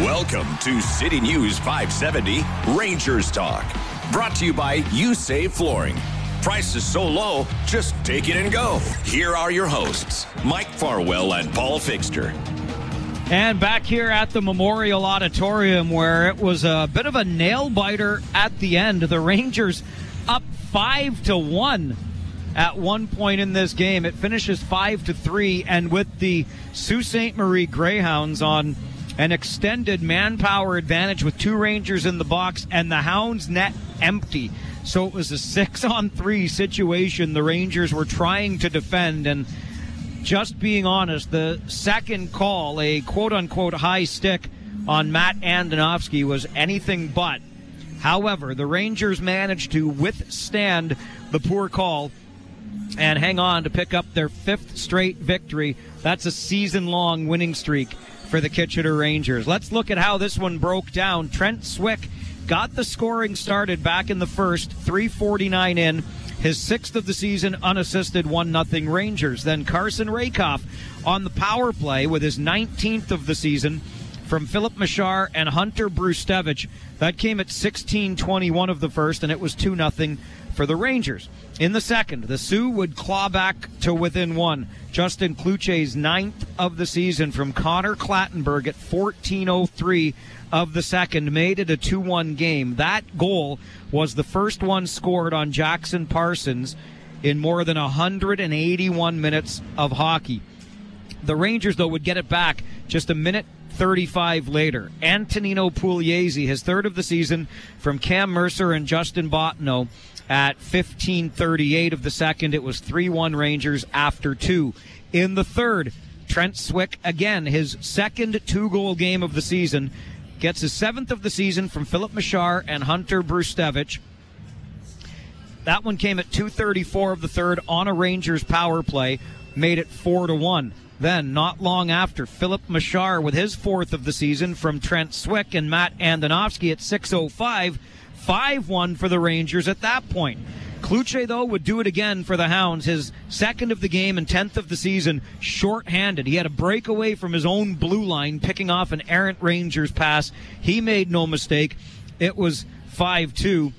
Welcome to City News 570 Rangers Talk. Brought to you by You Save Flooring. Price is so low, just take it and go. Here are your hosts, Mike Farwell and Paul Fixter. And back here at the Memorial Auditorium, where it was a bit of a nail biter at the end, the Rangers up five to one at one point in this game. It finishes five to three, and with the Sault Ste. Marie Greyhounds on an extended manpower advantage with two Rangers in the box and the Hounds net empty. So it was a six on three situation. The Rangers were trying to defend and just being honest, the second call, a quote unquote high stick on Matt Andonovski, was anything but. However, the Rangers managed to withstand the poor call and hang on to pick up their fifth straight victory. That's a season long winning streak for the Kitchener Rangers. Let's look at how this one broke down. Trent Swick got the scoring started back in the first, 349 in his sixth of the season, unassisted, 1 0 Rangers. Then Carson Rehkopf on the power play with his 19th of the season from Filip Mesar and Hunter Brzustewicz. That came at 16:21 of the first, and it was 2 0 for the Rangers. In the second, the Soo would claw back to within one. Justin Cloutier's ninth of the season from Connor Clattenburg at 14:03 of the second made it a 2-1 game. That goal was the first one scored on Jackson Parsons in more than 181 minutes of hockey. The Rangers, though, would get it back just a minute 35 later. Antonino Pugliese, his third of the season from Cam Mercer and Justin Bottineau at 15:38 of the second. It was 3-1 Rangers after two. In the third, Trent Swick again his second two-goal game of the season Gets his seventh of the season from Filip Mesar and Hunter Brzustewicz. That one came at 2:34 of the third on a Rangers power play, made it four to one. Then, not long after, Filip Mesar with his fourth of the season from Trent Swick and Matt Andonovski at 6:05, 5-1 for the Rangers at that point. Cloutier, though, would do it again for the Hounds. His second of the game and 10th of the season, short-handed. He had a breakaway from his own blue line, picking off an errant Rangers pass. He made no mistake. It was 5-2.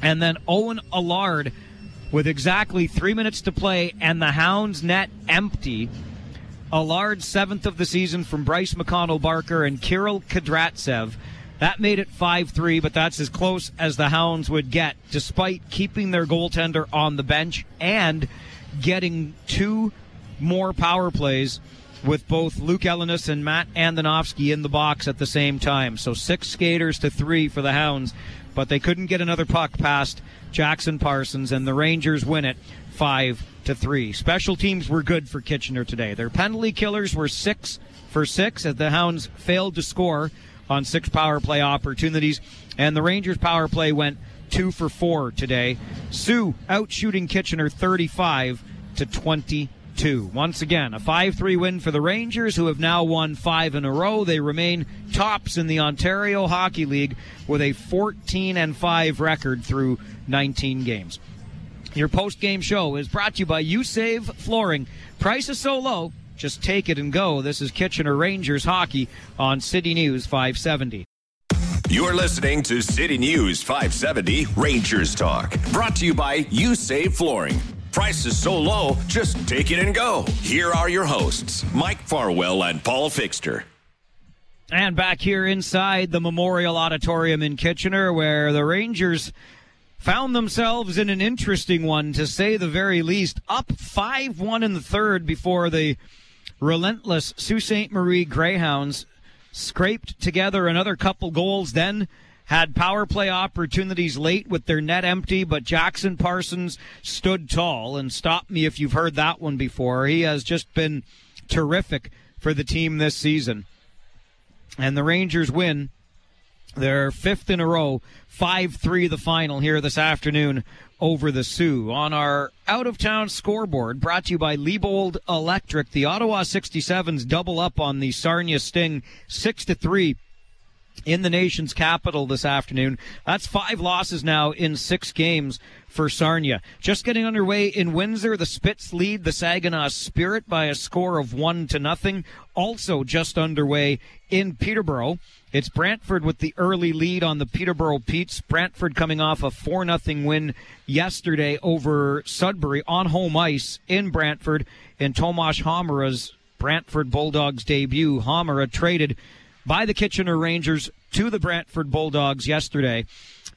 And then Owen Allard with exactly three minutes to play and the Hounds net empty. Allard's seventh of the season from Bryce McConnell Barker and Kirill Kudryavtsev that made it 5 3, but that's as close as the Hounds would get, despite keeping their goaltender on the bench and getting two more power plays with both Luke Ellinas and Matt Andonovski in the box at the same time. So six skaters to three for the Hounds, but they couldn't get another puck past Jackson Parsons, and the Rangers win it 5 to 3. Special teams were good for Kitchener today. Their penalty killers were 6 for 6 as the Hounds failed to score on six power play opportunities. And the Rangers power play went two for four today. Soo out shooting Kitchener 35 to 22. Once again, a 5 3 win for the Rangers, who have now won five in a row. They remain tops in the Ontario Hockey League with a 14 and 5 record through 19 games. Your post game show is brought to you by You Save Flooring. Price is so low, just take it and go. This is Kitchener Rangers hockey on City News 570. You're listening to City News 570 Rangers Talk, brought to you by You Save Flooring. Price is so low, just take it and go. Here are your hosts, Mike Farwell and Paul Fixter. And back here inside the Memorial Auditorium in Kitchener, where the Rangers found themselves in an interesting one, to say the very least. Up 5 1 in the third before the relentless Sault Ste. Marie Greyhounds scraped together another couple goals, then had power play opportunities late with their net empty, but Jackson Parsons stood tall and stopped me if you've heard that one before. He has just been terrific for the team this season. And the Rangers win their fifth in a row, 5 3 the final here this afternoon over the Soo. On our out of town scoreboard, brought to you by Liebold Electric, the Ottawa 67s double up on the Sarnia Sting 6 to 3 in the nation's capital this afternoon. That's five losses now in six games for Sarnia. Just getting underway in Windsor, the Spits lead the Saginaw Spirit by a score of one to nothing. Also just underway in Peterborough. It's Brantford with the early lead on the Peterborough Petes. Brantford coming off a 4 0 win yesterday over Sudbury on home ice in Brantford in Tomas Hamara's Brantford Bulldogs debut. Hamara traded by the Kitchener Rangers to the Brantford Bulldogs yesterday.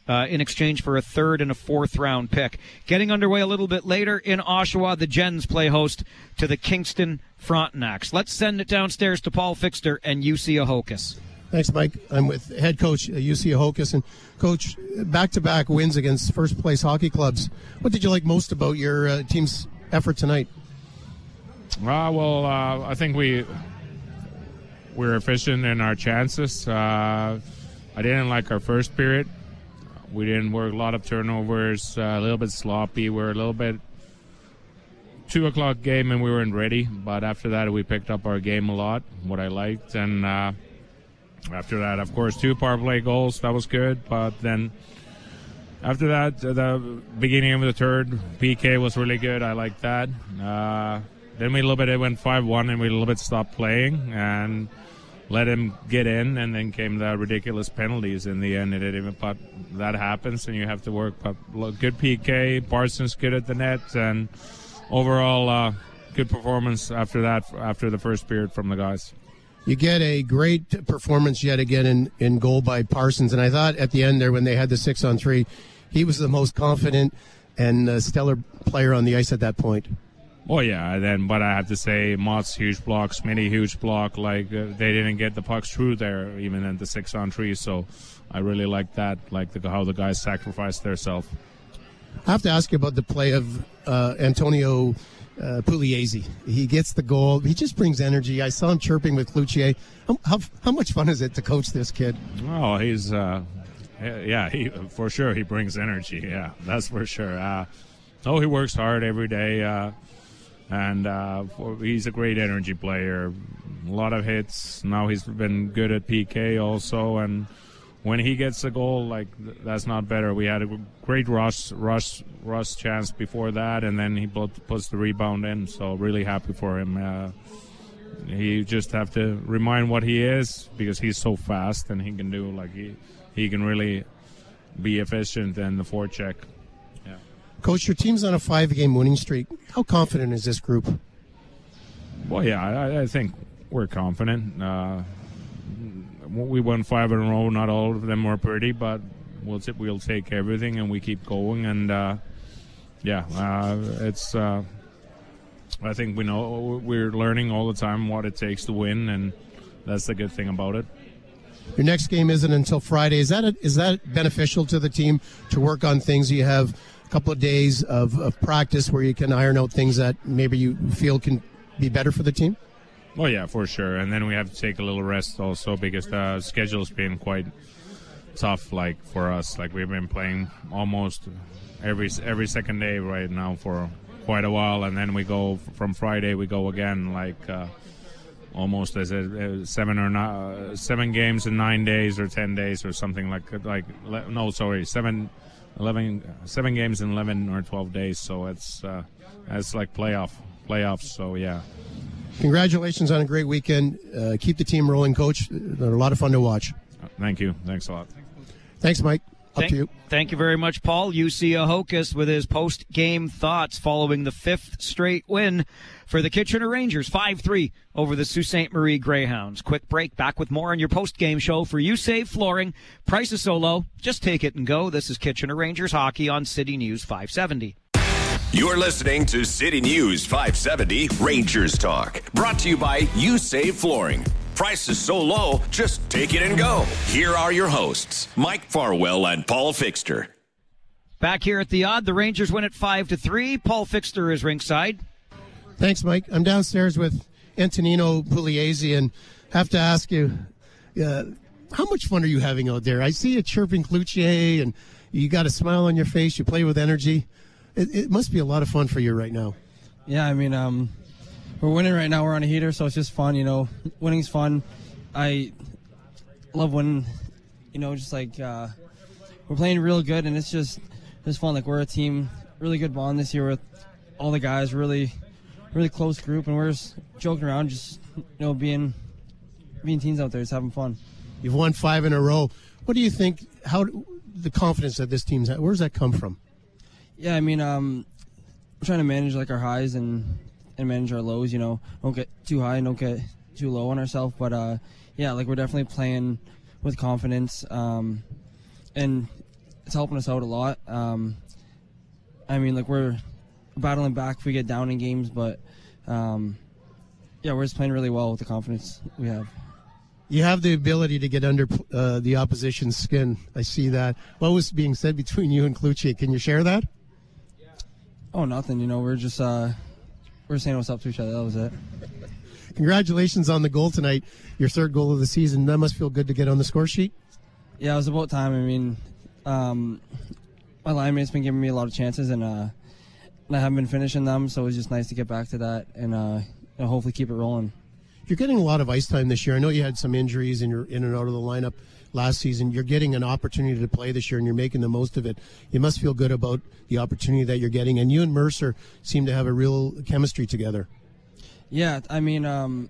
Uh, in exchange for a third and a fourth round pick. Getting underway a little bit later in Oshawa, the Gens play host to the Kingston Frontenacs. Let's send it downstairs to Paul Fixter and Jussi Ahokas. Thanks, Mike. I'm with head coach at Jussi Ahokas. And, coach, back to back wins against first place hockey clubs. What did you like most about your uh, team's effort tonight? Uh, well, uh, I think we we're efficient in our chances. Uh, I didn't like our first period. We didn't work a lot of turnovers, uh, a little bit sloppy. We are a little bit two o'clock game and we weren't ready. But after that, we picked up our game a lot. What I liked, and uh, after that, of course, two power play goals. That was good. But then after that, the beginning of the third, PK was really good. I liked that. Uh, then we a little bit it went five one, and we a little bit stopped playing and let him get in, and then came the ridiculous penalties in the end. It even but that happens, and you have to work. But good PK, Parsons good at the net, and overall uh, good performance after that after the first period from the guys you get a great performance yet again in, in goal by Parsons. And I thought at the end there, when they had the six on three, he was the most confident and stellar player on the ice at that point. Oh yeah, then but I have to say, Mott's huge block, Smitty huge block. Like uh, they didn't get the pucks through there, even in the six on three. So I really like that, like the, how the guys sacrificed themselves. I have to ask you about the play of uh, Antonio uh, Pugliese. He gets the goal. He just brings energy. I saw him chirping with Cloutier. How, how, how much fun is it to coach this kid? Oh, he's uh, yeah, he for sure he brings energy. Yeah, that's for sure. Uh, oh, he works hard every day, uh, and uh, he's a great energy player. A lot of hits. Now he's been good at PK also, and when he gets a goal, like that's not better. We had a great rush, rush, rush chance before that, and then he puts the rebound in. So really happy for him. Uh, he just have to remind what he is because he's so fast and he can do like he he can really be efficient in the forecheck. Coach, your team's on a five-game winning streak. How confident is this group? Well, yeah, I, I think we're confident. Uh, we won five in a row. Not all of them were pretty, but we'll we'll take everything and we keep going. And uh, yeah, uh, it's. Uh, I think we know we're learning all the time what it takes to win, and that's the good thing about it. Your next game isn't until Friday. Is that a, is that beneficial to the team to work on things? You have couple of days of, of practice where you can iron out things that maybe you feel can be better for the team. Oh yeah, for sure. And then we have to take a little rest also because the schedule's been quite tough. Like for us, like we've been playing almost every every second day right now for quite a while, and then we go from Friday. We go again like. Uh, almost as a, seven or not, seven games in nine days or ten days or something like like no sorry seven 11 seven games in 11 or 12 days so it's uh, it's like playoff playoffs so yeah Congratulations on a great weekend. Uh, keep the team rolling, coach. They're a lot of fun to watch. Thank you. Thanks a lot. Thanks, Mike. Up thank, to you. Thank you very much, Paul. Jussi Ahokas with his post game thoughts following the fifth straight win for the Kitchener Rangers, 5 3 over the Sault Ste. Marie Greyhounds. Quick break. Back with more on your post game show for You Save Flooring. Prices so low, just take it and go. This is Kitchener Rangers hockey on City News 570. You're listening to City News 570 Rangers Talk, brought to you by You Save Flooring. Prices so low, just take it and go. Here are your hosts, Mike Farwell and Paul Fixter. Back here at the odd, the Rangers win at five to three. Paul Fixter is ringside. Thanks, Mike. I'm downstairs with Antonino Pugliese and have to ask you, uh, how much fun are you having out there? I see you chirping Cloutier and you got a smile on your face. You play with energy it, it must be a lot of fun for you right now. Yeah, I mean, um, we're winning right now. We're on a heater, so it's just fun. You know, winning's fun. I love winning you know, just like uh, we're playing real good, and it's just it's fun. Like we're a team, really good bond this year with all the guys, really, really close group, and we're just joking around, just you know, being being teens out there, just having fun. You've won five in a row. What do you think? How the confidence that this team's at? Where does that come from? Yeah, I mean, um, we're trying to manage like our highs and and manage our lows. You know, don't get too high, and don't get too low on ourselves. But uh, yeah, like we're definitely playing with confidence, um, and it's helping us out a lot. Um, I mean, like we're battling back if we get down in games, but um, yeah, we're just playing really well with the confidence we have. You have the ability to get under uh, the opposition's skin. I see that. What was being said between you and Cloutier? Can you share that? Oh, nothing. You know, we're just uh, we're saying what's up to each other. That was it. Congratulations on the goal tonight. Your third goal of the season. That must feel good to get on the score sheet. Yeah, it was about time. I mean, um, my line mate's been giving me a lot of chances, and, uh, and I haven't been finishing them. So it was just nice to get back to that and uh, know, hopefully keep it rolling. You're getting a lot of ice time this year. I know you had some injuries and you're in and out of the lineup last season. You're getting an opportunity to play this year and you're making the most of it. You must feel good about the opportunity that you're getting. And you and Mercer seem to have a real chemistry together. Yeah, I mean, um,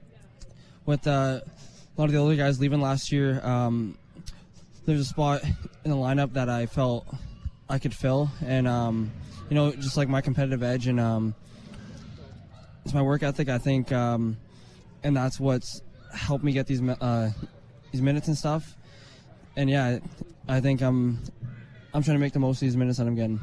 with uh, a lot of the older guys leaving last year, um, there's a spot in the lineup that I felt I could fill. And, um, you know, just like my competitive edge and um, it's my work ethic, I think. Um, and that's what's helped me get these uh, these minutes and stuff. And yeah, I think I'm I'm trying to make the most of these minutes that I'm getting.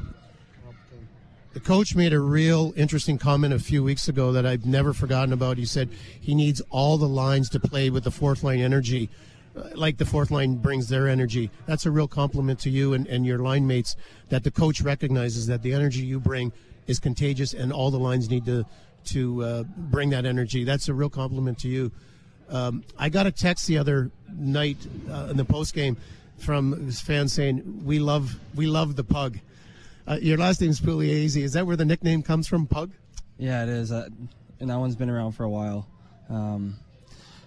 The coach made a real interesting comment a few weeks ago that I've never forgotten about. He said he needs all the lines to play with the fourth line energy, uh, like the fourth line brings their energy. That's a real compliment to you and, and your line mates that the coach recognizes that the energy you bring is contagious and all the lines need to to uh, bring that energy. That's a real compliment to you. Um, I got a text the other night uh, in the post game from fans saying we love we love the pug. Uh, your last name name's Pugliese. Is that where the nickname comes from, Pug? Yeah, it is, uh, and that one's been around for a while. Um,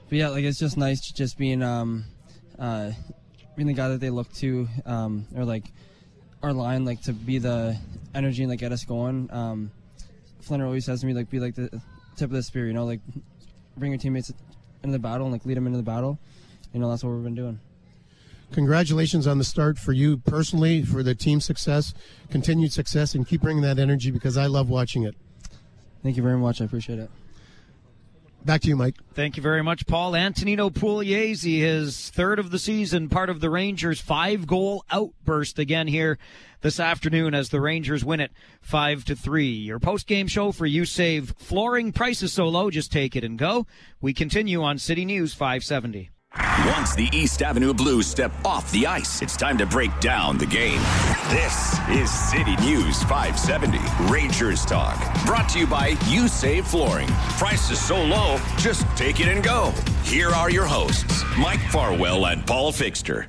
but yeah, like it's just nice just being um, uh, being the guy that they look to, um, or like our line, like to be the energy and like get us going. Um, Flinner always says to me, like, be like the tip of the spear, you know, like bring your teammates into the battle and like lead them into the battle. You know, that's what we've been doing. Congratulations on the start for you personally, for the team success, continued success, and keep bringing that energy because I love watching it. Thank you very much. I appreciate it. Back to you, Mike. Thank you very much, Paul. Antonino Pugliese, his third of the season, part of the Rangers' five goal outburst again here this afternoon as the Rangers win it five to three. Your post game show for You Save Flooring prices so low, just take it and go. We continue on City News 570. Once the East Avenue Blues step off the ice, it's time to break down the game. This is City News 570 Rangers Talk. Brought to you by You Save Flooring. Prices so low, just take it and go. Here are your hosts, Mike Farwell and Paul Fixter.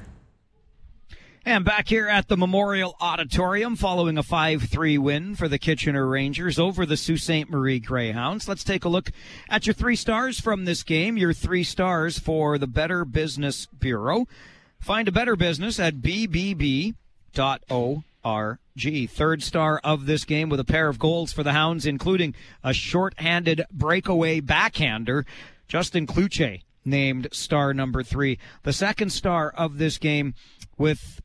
And back here at the Memorial Auditorium following a 5-3 win for the Kitchener Rangers over the Sault Ste. Marie Greyhounds. Let's take a look at your three stars from this game. Your three stars for the Better Business Bureau. Find a better business at bbb.org. Third star of this game with a pair of goals for the Hounds, including a short-handed breakaway backhander. Justin Cloutier named star number three. The second star of this game with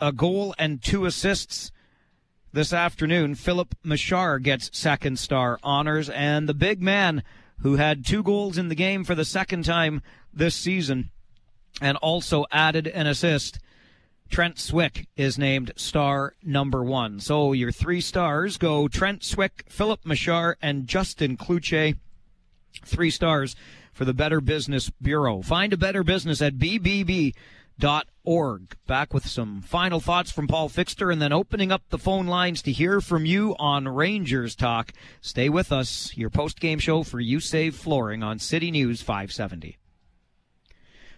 a goal and two assists this afternoon. Filip Mesar gets second star honors, and the big man who had two goals in the game for the second time this season and also added an assist. Trent Swick is named star number one. So your three stars go Trent Swick, Filip Mesar, and Justin Cloutier. Three stars for the Better Business Bureau. Find a better business at BBB org. Back with some final thoughts from Paul Fixter and then opening up the phone lines to hear from you on Rangers Talk. Stay with us. Your post-game show for You Save Flooring on City News 570.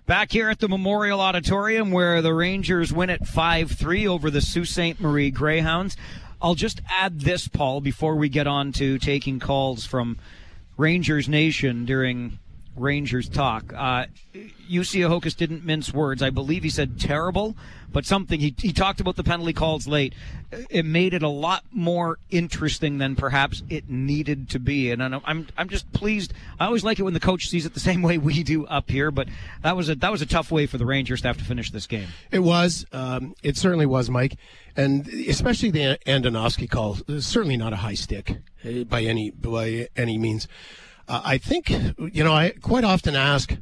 Back here at the Memorial Auditorium where the Rangers win at 5-3 over the Sault Ste. Marie Greyhounds. I'll just add this, Paul, before we get on to taking calls from Rangers Nation during Rangers talk. Uh, Jussi didn't mince words. I believe he said terrible, but something he, he talked about the penalty calls late. It made it a lot more interesting than perhaps it needed to be. And I'm I'm just pleased. I always like it when the coach sees it the same way we do up here. But that was a that was a tough way for the Rangers to have to finish this game. It was. Um, it certainly was, Mike, and especially the Andonovski call. Certainly not a high stick uh, by any by any means. Uh, I think you know I quite often ask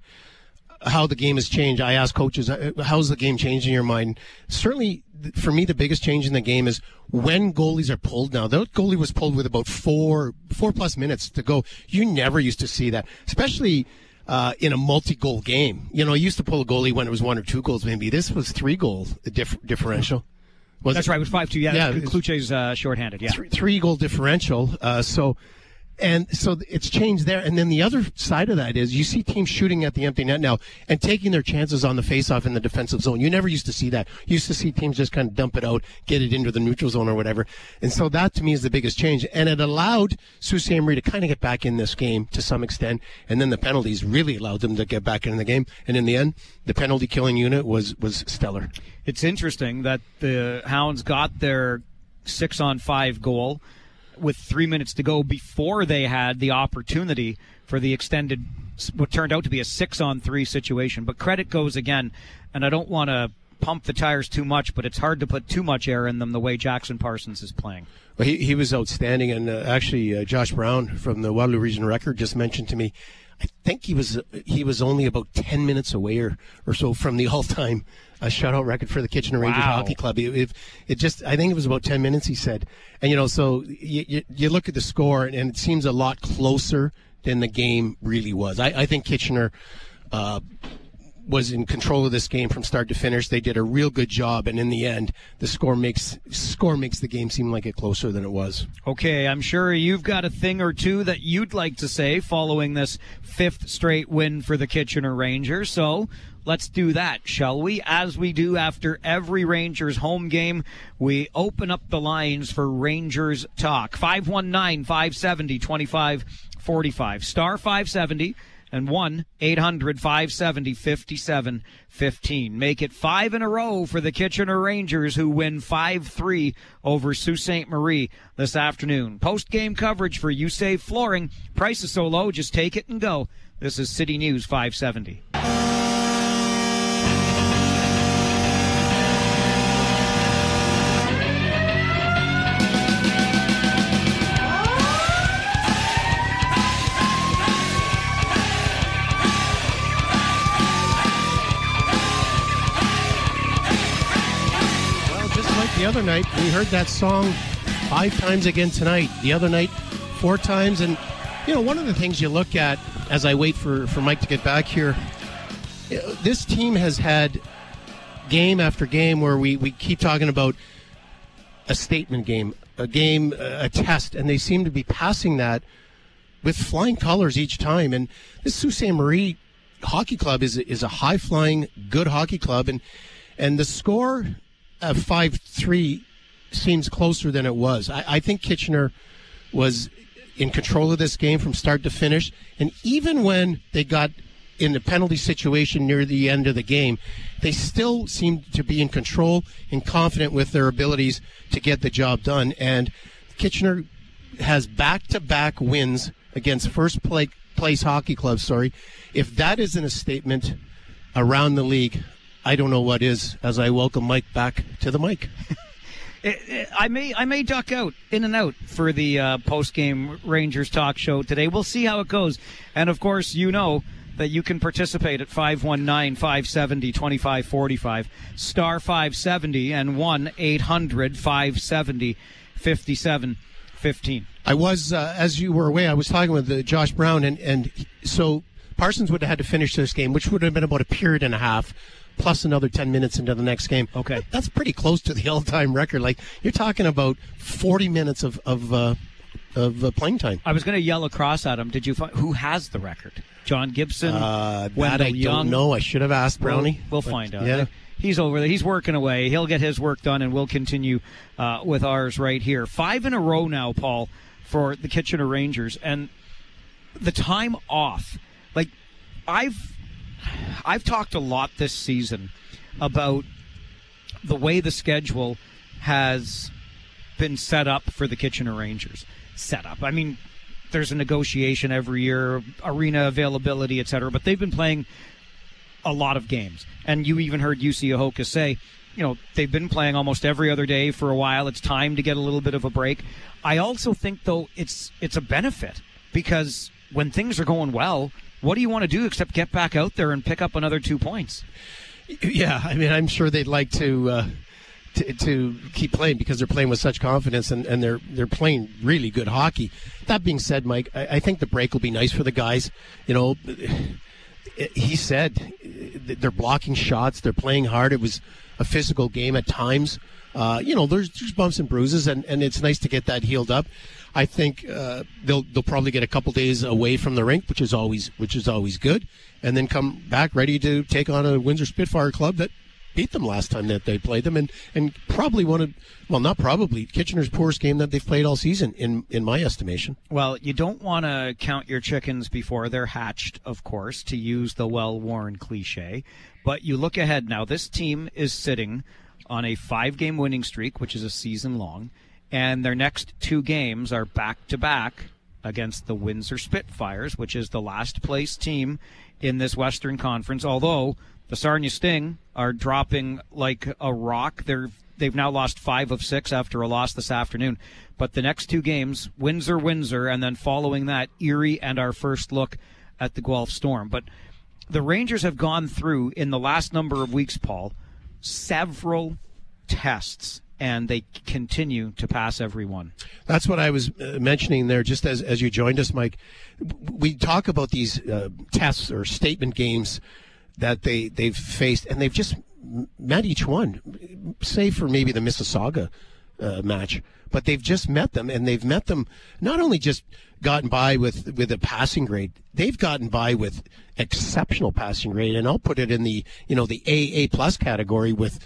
how the game has changed. I ask coaches, uh, how's the game changed in your mind? Certainly, for me, the biggest change in the game is when goalies are pulled now. That goalie was pulled with about four, four plus minutes to go. You never used to see that, especially uh, in a multi-goal game. You know, I used to pull a goalie when it was one or two goals. Maybe this was three goals dif- differential. Was That's it? right. It was five two. Yeah, yeah. Cloutier's uh, shorthanded. Yeah, three, three goal differential. Uh, so and so it's changed there. And then the other side of that is you see teams shooting at the empty net now and taking their chances on the faceoff in the defensive zone. You never used to see that. You used to see teams just kind of dump it out, get it into the neutral zone or whatever. And so that to me is the biggest change. And it allowed Sault Ste. Marie to kind of get back in this game to some extent. And then the penalties really allowed them to get back in the game. And in the end, the penalty killing unit was, was stellar. It's interesting that the Hounds got their six on five goal with three minutes to go before they had the opportunity for the extended, what turned out to be a six on three situation. But credit goes again, and I don't want to pump the tires too much, but it's hard to put too much air in them the way Jackson Parsons is playing. Well, he, he was outstanding, and uh, actually, uh, Josh Brown from the Waterloo Region Record just mentioned to me I think he was he was only about ten minutes away or, or so from the all time uh, shutout record for the Kitchener Rangers wow. Hockey Club. It, it, it, just I think it was about ten minutes. He said, and you know, so you, you, you look at the score and, and, it seems a lot closer than the game really was. I, I think Kitchener. Uh, was in control of this game from start to finish. They did a real good job, and in the end, the score makes score makes the game seem like it closer than it was. Okay, I'm sure you've got a thing or two that you'd like to say following this fifth straight win for the Kitchener Rangers. So let's do that, shall we? As we do after every Rangers home game, we open up the lines for Rangers talk. 519 570 2545. Star 570 and 1 800 570 5715. Make it five in a row for the Kitchener Rangers, who win 5 3 over Sault Ste. Marie this afternoon. Post game coverage for You Save Flooring. Price is so low, just take it and go. This is City News 570. The other night. We heard that song five times again tonight. The other night, four times. And, you know, one of the things you look at as I wait for, for Mike to get back here, this team has had game after game where we, we keep talking about a statement game, a game, a test, and they seem to be passing that with flying colors each time. And this Sault Ste. Marie Hockey Club is, is a high flying, good hockey club. And, and the score a five three seems closer than it was. I, I think Kitchener was in control of this game from start to finish, and even when they got in the penalty situation near the end of the game, they still seemed to be in control and confident with their abilities to get the job done. And Kitchener has back-to-back wins against first place hockey clubs. Sorry, if that isn't a statement around the league, I don't know what is as I welcome Mike back to the mic. I may I may duck out in and out for the uh, post game Rangers talk show today. We'll see how it goes. And of course, you know that you can participate at 519 570 2545, star 570, and 1 800 570 5715. I was, uh, as you were away, I was talking with uh, Josh Brown, and, and so Parsons would have had to finish this game, which would have been about a period and a half plus another 10 minutes into the next game. Okay. That's pretty close to the all time record. Like, you're talking about 40 minutes of, of, uh, of uh, playing time. I was going to yell across at him. Did you find who has the record? John Gibson? Uh, that I Young? don't know. I should have asked Brownie. We'll, we'll find out. Yeah. He's over there. He's working away. He'll get his work done, and we'll continue uh, with ours right here. Five in a row now, Paul, for the Kitchener Rangers, and the time off. Like I've I've talked a lot this season about the way the schedule has been set up for the Kitchener Rangers. Set up. I mean, there's a negotiation every year, arena availability, etc. But they've been playing a lot of games, and you even heard Jussi Ahoka say, you know, they've been playing almost every other day for a while. It's time to get a little bit of a break. I also think, though, it's it's a benefit because when things are going well, what do you want to do except get back out there and pick up another two points? Yeah, I mean, I'm sure they'd like to. Uh, to, to, keep playing because they're playing with such confidence and, and they're they're playing really good hockey. That being said, Mike, I, I think the break will be nice for the guys. You know, he said they're blocking shots, they're playing hard. It was a physical game at times. Uh, you know, there's, there's bumps and bruises, and, and it's nice to get that healed up. I think uh, they'll they'll probably get a couple days away from the rink, which is always which is always good, and then come back ready to take on a Windsor Spitfire club that beat them last time that they played them, and and probably one of well, not probably Kitchener's poorest game that they've played all season in in my estimation. Well, you don't want to count your chickens before they're hatched, of course, to use the well-worn cliche. But you look ahead now. This team is sitting on a five-game winning streak, which is a season long and their next two games are back to back against the Windsor Spitfires, which is the last place team in this Western Conference. Although the Sarnia Sting are dropping like a rock, they're they've now lost five of six after a loss this afternoon. But the next two games, Windsor, Windsor, and then following that, Erie, and our first look at the Guelph Storm. But the Rangers have gone through in the last number of weeks, Paul, several tests and they continue to pass everyone. That's what I was uh, mentioning there, just as, as you joined us, Mike. We talk about these uh, tests or statement games that they, they've faced, and they've just met each one, save for maybe the Mississauga uh, match. But they've just met them, and they've met them not only just gotten by with, with a passing grade, they've gotten by with exceptional passing grade, and I'll put it in the you know the AA plus category with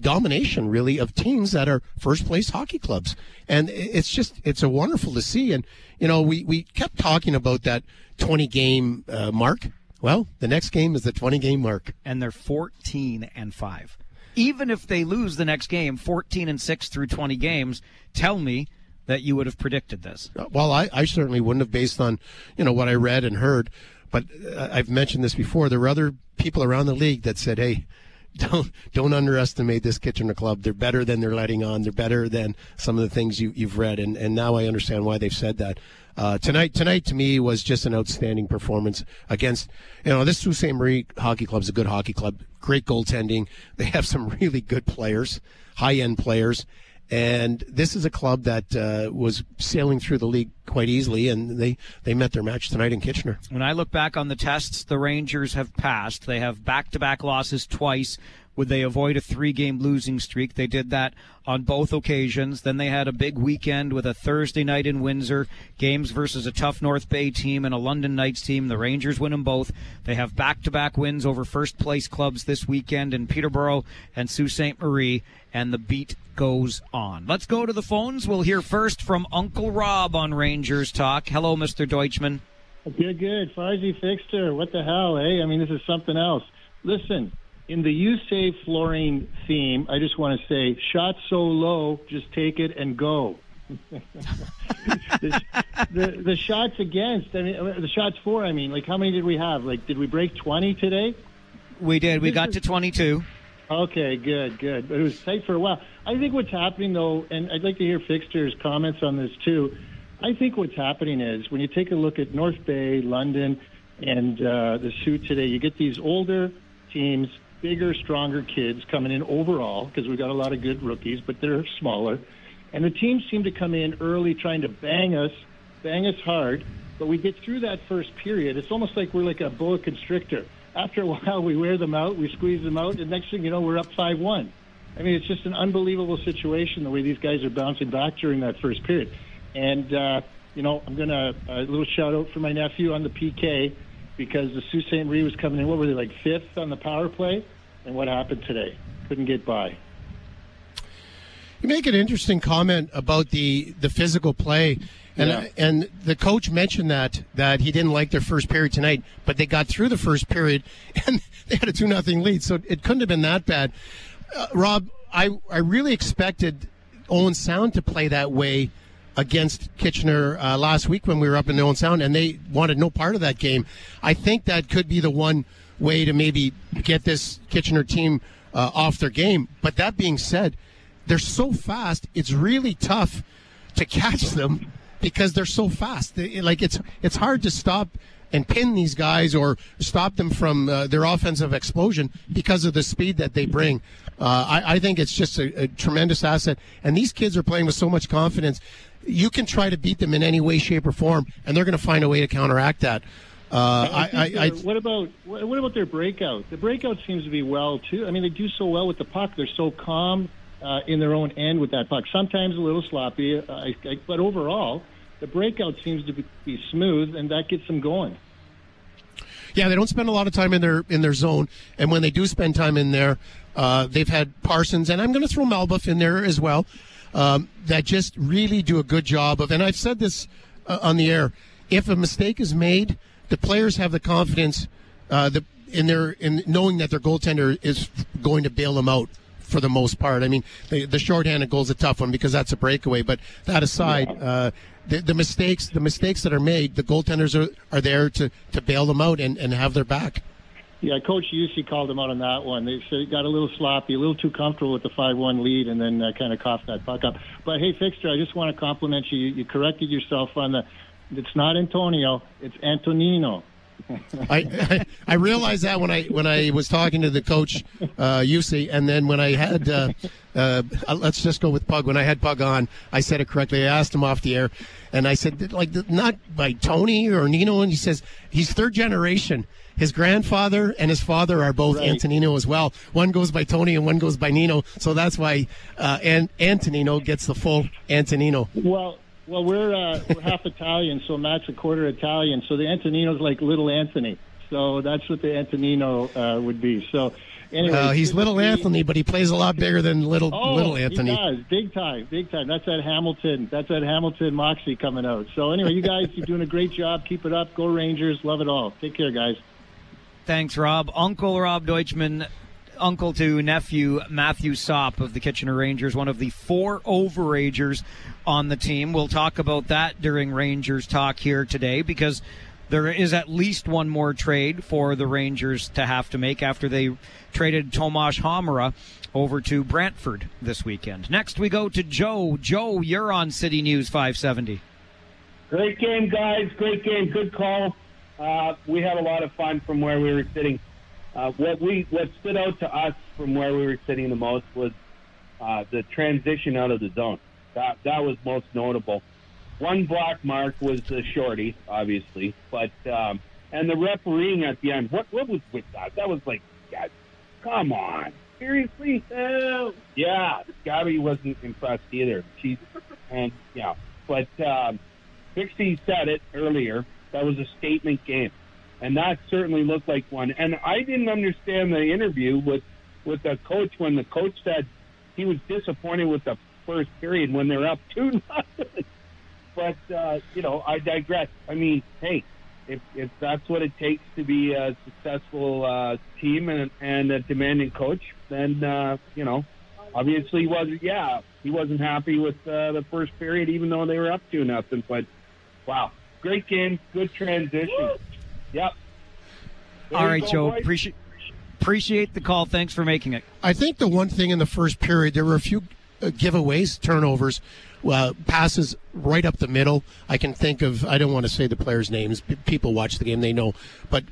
domination really of teams that are first place hockey clubs. And it's just it's a wonderful to see. And you know we we kept talking about that 20 game uh, mark. Well the next game is the 20 game mark. And they're 14 and 5 even if they lose the next game 14 and 6 through 20 games tell me that you would have predicted this. Uh, well i, I certainly wouldn't have based on you know what i read and heard. But uh, i've mentioned this before. There were other people around the league that said hey don't don't underestimate this Kitchener club. They're better than they're letting on. They're better than some of the things you, you've read, and, and now I understand why they've said that. Uh, tonight, tonight to me was just an outstanding performance against, you know, this Sault Ste. Marie Hockey Club is a good hockey club. Great goaltending. They have some really good players, high end players, and this is a club that uh, was sailing through the league quite easily, and they, they met their match tonight in Kitchener. When I look back on the tests the Rangers have passed, they have back to back losses twice would they avoid a three game losing streak? They did that on both occasions. Then they had a big weekend with a Thursday night in Windsor, games versus a tough North Bay team and a London Knights team. The Rangers win them both. They have back to back wins over first place clubs this weekend in Peterborough and Sault Ste. Marie, and the beat goes on. Let's go to the phones. We'll hear first from Uncle Rob on Rangers Talk. Hello, Mr. Deutschman. Good, good. Farzy Fixter, what the hell, eh? I mean, this is something else. Listen, in the You Save Flooring theme, I just want to say, shot so low, just take it and go. the, the, the shots against, I mean, the shots for, I mean, like how many did we have? Like, did we break 20 today? We did. We got to 22. Okay, good, good. But it was tight for a while. I think what's happening, though, and I'd like to hear Fixter's comments on this too. I think what's happening is when you take a look at North Bay, London, and uh, the Soo today, you get these older teams bigger, stronger kids coming in overall because we've got a lot of good rookies, but they're smaller. And the teams seem to come in early trying to bang us, bang us hard. But we get through that first period. It's almost like we're like a boa constrictor. After a while, we wear them out, we squeeze them out, and next thing you know, we're up 5 1. I mean, it's just an unbelievable situation the way these guys are bouncing back during that first period. And, uh, you know, I'm going to, a little shout out for my nephew on the PK because the Sault Ste. Marie was coming in. What were they like fifth on the power play? And what happened today? Couldn't get by. You make an interesting comment about the the physical play, and Yeah. and the coach mentioned that that he didn't like their first period tonight, but they got through the first period and they had a two nothing lead, so it couldn't have been that bad. Uh, Rob, I I really expected Owen Sound to play that way against Kitchener uh, last week when we were up in Owen Sound, and they wanted no part of that game. I think that could be the one way to maybe get this Kitchener team uh, off their game. But that being said, they're so fast; it's really tough to catch them because they're so fast. They- like it's it's hard to stop and pin these guys or stop them from uh, their offensive explosion because of the speed that they bring. Uh, I, I think it's just a, a tremendous asset, and these kids are playing with so much confidence. You can try to beat them in any way, shape, or form, and they're going to find a way to counteract that. Uh, I, I, I, what about what, about their breakout? The breakout seems to be well too. I mean, they do so well with the puck. They're so calm uh, in their own end with that puck. Sometimes a little sloppy, uh, I, I, but overall, the breakout seems to be, be smooth, and that gets them going. Yeah, they don't spend a lot of time in their in their zone, and when they do spend time in there, uh, they've had Parsons, and I'm going to throw Malbuff in there as well, um, that just really do a good job of. And I've said this uh, on the air: if a mistake is made, the players have the confidence uh, the, in their in knowing that their goaltender is going to bail them out for the most part. I mean, the, the shorthanded goal is a tough one because that's a breakaway. But that aside, uh, the, the mistakes the mistakes that are made, the goaltenders are, are there to, to bail them out and, and have their back. Yeah, Coach Jussi called them out on that one. They said got a little sloppy, a little too comfortable with the five-one lead, and then uh, kind of coughed that puck up. But hey, Fixter, I just want to compliment you. You, you corrected yourself on the. It's not Antonio, it's Antonino. I, I I realized that when I when I was talking to the coach, uh, and then when I had uh, uh, let's just go with Pug. When I had Pug on, I said it correctly. I asked him off the air, and I said like not by Tony or Nino, and he says he's third generation. His grandfather and his father are both Right. Antonino as well. One goes by Tony and one goes by Nino, so that's why uh, An- Antonino gets the full Antonino. Well, well, we're uh, we're half Italian, so Matt's a quarter Italian. So the Antonino's like little Anthony. So that's what the Antonino uh, would be. So anyway, Uh, he's little see- Anthony, but he plays a lot bigger than little Oh, little Anthony. He does, big time, big time. That's that Hamilton. That's that Hamilton Moxie coming out. So anyway, you guys, you're doing a great job. Keep it up. Go Rangers. Love it all. Take care, guys. Thanks, Rob. Uncle Rob Deutschman, uncle to nephew Matthew Sop of the Kitchener Rangers, one of the four overagers on the team. We'll talk about that during Rangers talk here today because there is at least one more trade for the Rangers to have to make after they traded Tomas Hamara over to Brantford this weekend. Next, we go to Joe. Joe, you're on City News 570. Great game, guys. Great game. Good call. Uh, we had a lot of fun from where we were sitting. Uh, what we what stood out to us from where we were sitting the most was uh, the transition out of the zone. That that was most notable. One block mark was the shorty, obviously, but um, and the refereeing at the end. What what was with that? That was like, God, come on, seriously? Yeah, Gabby wasn't impressed either. She's and yeah, but. Um, Pixie said it earlier. That was a statement game, and that certainly looked like one. And I didn't understand the interview with with the coach when the coach said he was disappointed with the first period when they're up two nothing. But uh, you know, I digress. I mean, hey, if if that's what it takes to be a successful uh, team and and a demanding coach, then uh, you know, obviously he wasn't. Yeah, he wasn't happy with uh, the first period, even though they were up two nothing. But wow, great game, good transition. Yep. There All you right, go, Joe. boys. Appreciate appreciate the call. Thanks for making it. I think the one thing in the first period, there were a few uh, giveaways, turnovers, uh, passes right up the middle. I can think of, I don't want to say the players' names. P- people watch the game, they know. But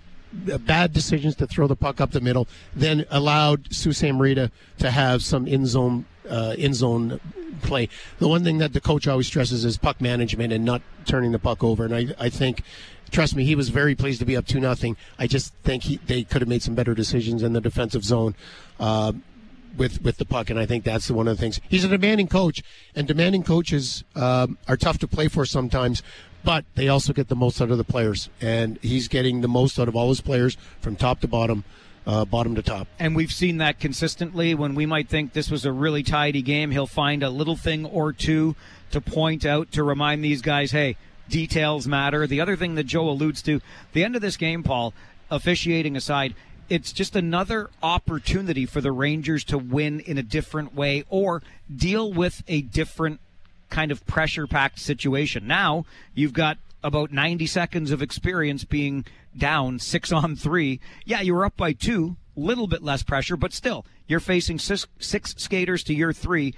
uh, bad decisions to throw the puck up the middle, then allowed Sault Ste. Marie to have some in zone uh, in zone play. The one thing that the coach always stresses is puck management and not turning the puck over. And I, I think, trust me, he was very pleased to be up two nothing. I just think he, they could have made some better decisions in the defensive zone. Uh, with with the puck, and I think that's one of the things. He's a demanding coach, and demanding coaches um, are tough to play for sometimes, but they also get the most out of the players, and he's getting the most out of all his players from top to bottom. Uh, bottom to top. And we've seen that consistently when we might think this was a really tidy game. He'll find a little thing or two to point out to remind these guys, hey, details matter. The other thing that Joe alludes to, the end of this game, Paul, officiating aside, it's just another opportunity for the Rangers to win in a different way or deal with a different kind of pressure packed situation. Now you've got about 90 seconds of experience being down six on three. Yeah, you were up by two, little bit less pressure, but still, you're facing six, six skaters to your three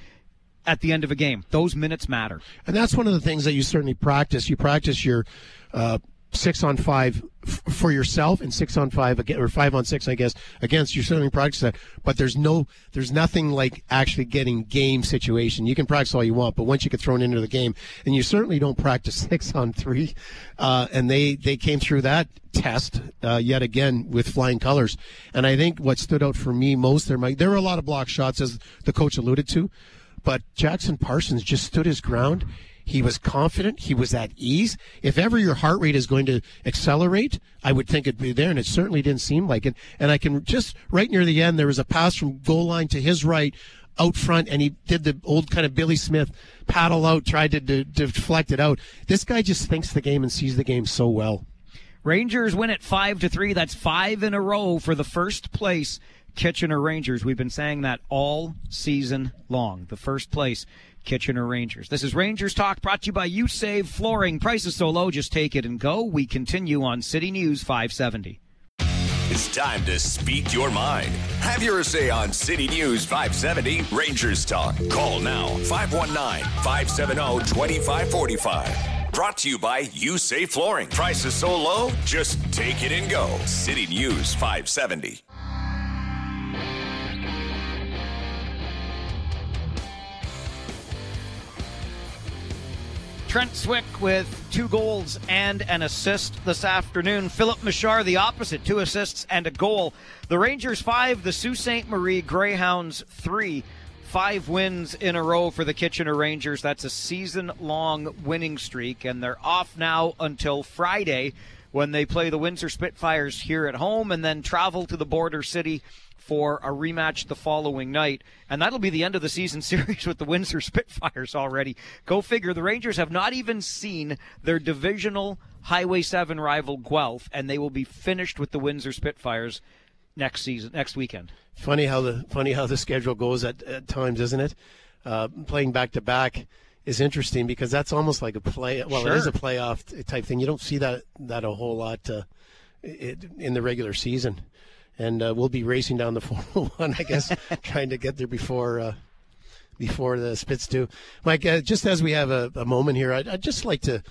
at the end of a game. Those minutes matter. And that's one of the things that you certainly practice. You practice your uh, six on five for yourself in six on five or five on six i guess against your certainly practice that but there's no there's nothing like actually getting game situation. You can practice all you want but once you get thrown into the game and you certainly don't practice six on three uh, and they they came through that test uh, yet again with flying colors. And i think what stood out for me most there Mike, there were a lot of block shots as the coach alluded to but jackson parsons just stood his ground he was confident. He was at ease. If ever your heart rate is going to accelerate, I would think it'd be there, and it certainly didn't seem like it. And I can just right near the end, there was a pass from goal line to his right, out front, and he did the old kind of Billy Smith paddle out, tried to, to, to deflect it out. This guy just thinks the game and sees the game so well. Rangers win it five to three. That's five in a row for the first place Kitchener Rangers. We've been saying that all season long. The first place Kitchener Rangers. This is Rangers Talk brought to you by You Save Flooring. Prices so low, just take it and go. We continue on City News 570. It's time to speak your mind. Have your say on City News 570 Rangers Talk. Call now 519 570 2545. Brought to you by You Save Flooring. Prices so low, just take it and go. City News 570. Trent Swick with two goals and an assist this afternoon. Filip Mesar, the opposite, two assists and a goal. The Rangers five, the Sault Ste. Marie Greyhounds three. Five wins in a row for the Kitchener Rangers. That's a season long winning streak, and they're off now until Friday when they play the Windsor Spitfires here at home and then travel to the border city for a rematch the following night. And that'll be the end of the season series with the Windsor Spitfires already. Go figure. The Rangers have not even seen their divisional Highway 7 rival Guelph, and they will be finished with the Windsor Spitfires next season, next weekend. Funny how the funny how the schedule goes at, at times, isn't it? Uh, playing back to back is interesting because that's almost like a play. Well, Sure. it is a playoff type thing. You don't see that that a whole lot uh, it, in the regular season, and uh, we'll be racing down the 401, I guess, trying to get there before uh, before the Spits do. Mike, uh, just as we have a, a moment here, I'd, I'd just like to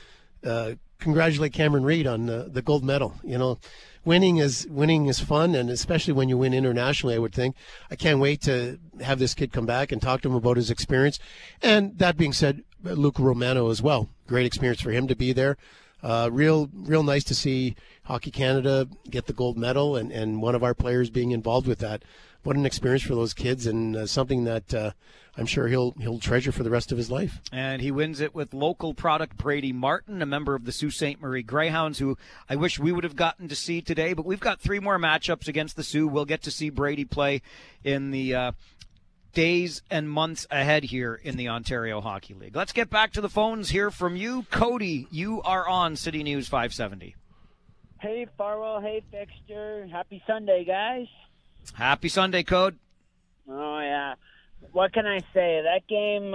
uh, congratulate Cameron Reed on the, the gold medal. You know, winning is winning is fun, and especially when you win internationally, I would think. I can't wait to have this kid come back and talk to him about his experience. And that being said, Luke Romano as well. Great experience for him to be there. Uh, real, real nice to see Hockey Canada get the gold medal and, and one of our players being involved with that. What an experience for those kids and uh, something that uh, I'm sure he'll he'll treasure for the rest of his life. And he wins it with local product Brady Martin, a member of the Sault Ste. Marie Greyhounds, who I wish we would have gotten to see today. But we've got three more matchups against the Soo. We'll get to see Brady play in the uh, days and months ahead here in the Ontario Hockey League. Let's get back to the phones here from you. Cody, you are on City News 570. Hey, Farwell. Hey, Fixter. Happy Sunday, guys. Happy Sunday, Code. Oh, yeah. What can I say? That game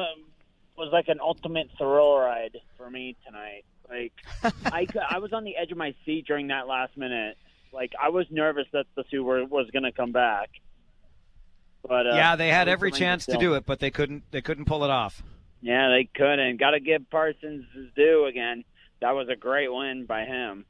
was like an ultimate thrill ride for me tonight. Like, I, I was on the edge of my seat during that last minute. Like, I was nervous that the Soo were, was going to come back. But uh, yeah, they had every chance to do it, but they couldn't. They couldn't pull it off. Yeah, they couldn't. Got to give Parsons his due again. That was a great win by him.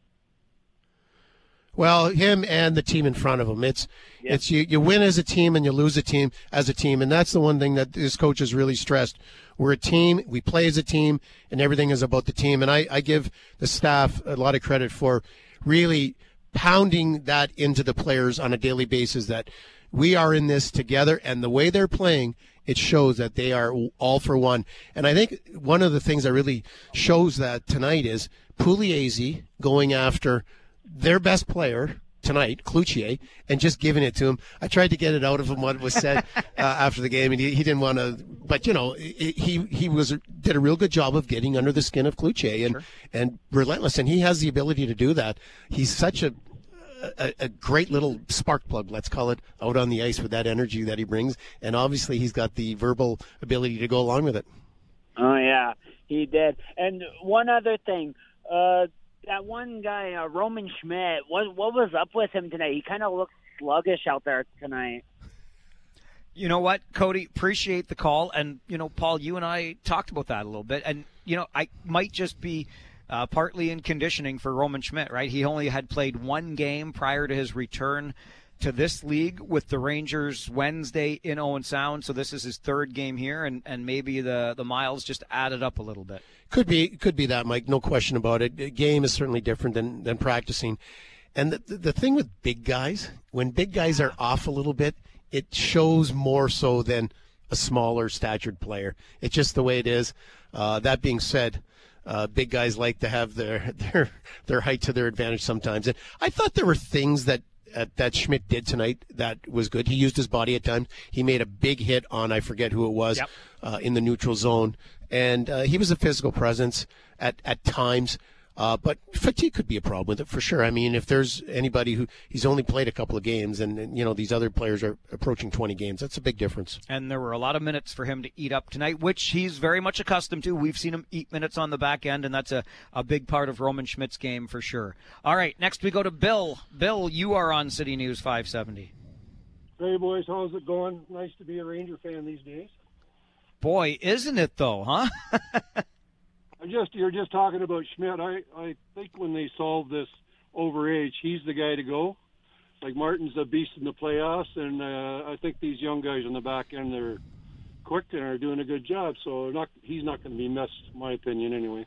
Well, him and the team in front of him. It's Yeah. it's you, you win as a team and you lose a team as a team, and that's the one thing that this coach has really stressed. We're a team. We play as a team, and everything is about the team. And I, I give the staff a lot of credit for really pounding that into the players on a daily basis that we are in this together and the way they're playing it shows that they are all for one and i think one of the things that really shows that tonight is Pugliese going after their best player tonight, Cloutier, and just giving it to him. I tried to get it out of him what was said uh, after the game, and he, he didn't want to. But you know, he he was did a real good job of getting under the skin of Cloutier and Sure. and relentless, and he has the ability to do that. He's such a a, a great little spark plug, let's call it, out on the ice with that energy that he brings, and obviously he's got the verbal ability to go along with it. Oh yeah, he did. And one other thing, uh, that one guy, uh, Roman Schmidt. What what was up with him tonight? He kind of looked sluggish out there tonight. You know what, Cody? Appreciate the call, and you know, Paul, you and I talked about that a little bit, and you know, I might just be uh, partly in conditioning for Roman Schmidt, right? He only had played one game prior to his return to this league with the Rangers Wednesday in Owen Sound, so this is his third game here, and and maybe the the miles just added up a little bit. Could be, could be that, Mike. No question about it. A game is certainly different than than practicing. And the, the thing with big guys, when big guys are off a little bit, it shows more so than a smaller statured player. It's just the way it is. Uh, that being said, uh, big guys like to have their their their height to their advantage sometimes. And I thought there were things that uh, that Schmidt did tonight that was good. He used his body at times. He made a big hit on I forget who it was Yep. uh, in the neutral zone, and uh, he was a physical presence at at times. Uh, but fatigue could be a problem with it for sure. I mean, if there's anybody who he's only played a couple of games, and, and you know these other players are approaching 20 games, that's a big difference. and there were a lot of minutes for him to eat up tonight, which he's very much accustomed to. We've seen him eat minutes on the back end, and that's a, a big part of Roman Schmidt's game for sure. All right, next we go to Bill. Bill, you are on City News 570. Hey boys, how's it going? Nice to be a Ranger fan these days. Boy, isn't it though, huh? Just you're just talking about Schmidt. I I think when they solve this overage, he's the guy to go. Like Martin's a beast in the playoffs, and uh, I think these young guys on the back end they're quick and are doing a good job. So not he's not going to be missed, my opinion, anyway.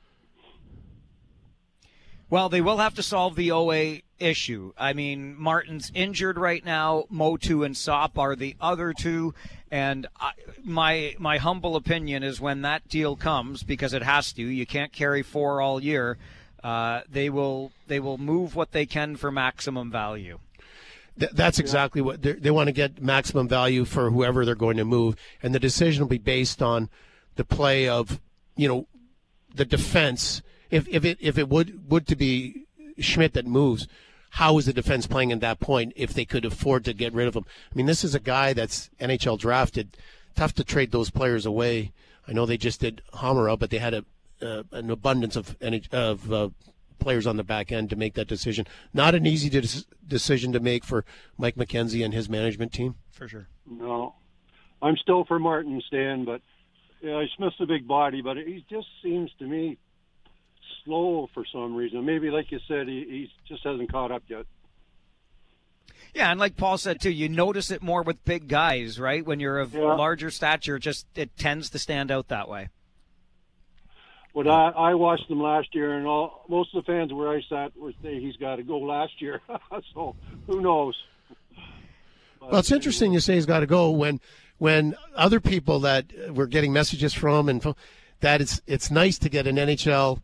Well, they will have to solve the OA issue. I mean, Martin's injured right now. Motu and Sop are the other two, and I, my my humble opinion is when that deal comes, because it has to. You can't carry four all year. Uh, they will they will move what they can for maximum value. Th- that's exactly what they want to get maximum value for whoever they're going to move, and the decision will be based on the play of you know the defense. If if it if it would would to be Schmidt that moves, how is the defense playing at that point? If they could afford to get rid of him, I mean, this is a guy that's NHL drafted. Tough to trade those players away. I know they just did Hamara, but they had a uh, an abundance of NH- of uh, players on the back end to make that decision. Not an easy de- decision to make for Mike McKenzie and his management team. For sure. No, I'm still for Martin, Stan, but yeah, Smith's a big body, but he just seems to me slow for some reason. Maybe, like you said, he, he just hasn't caught up yet. Yeah, and like Paul said too, you notice it more with big guys, right? When you're of Yeah. larger stature, just it tends to stand out that way. But I, I watched them last year, and all most of the fans where I sat were saying he's got to go last year. so who knows? Well, it's interesting you say he's got to go when when other people that we're getting messages from and fo- that it's it's nice to get an NHL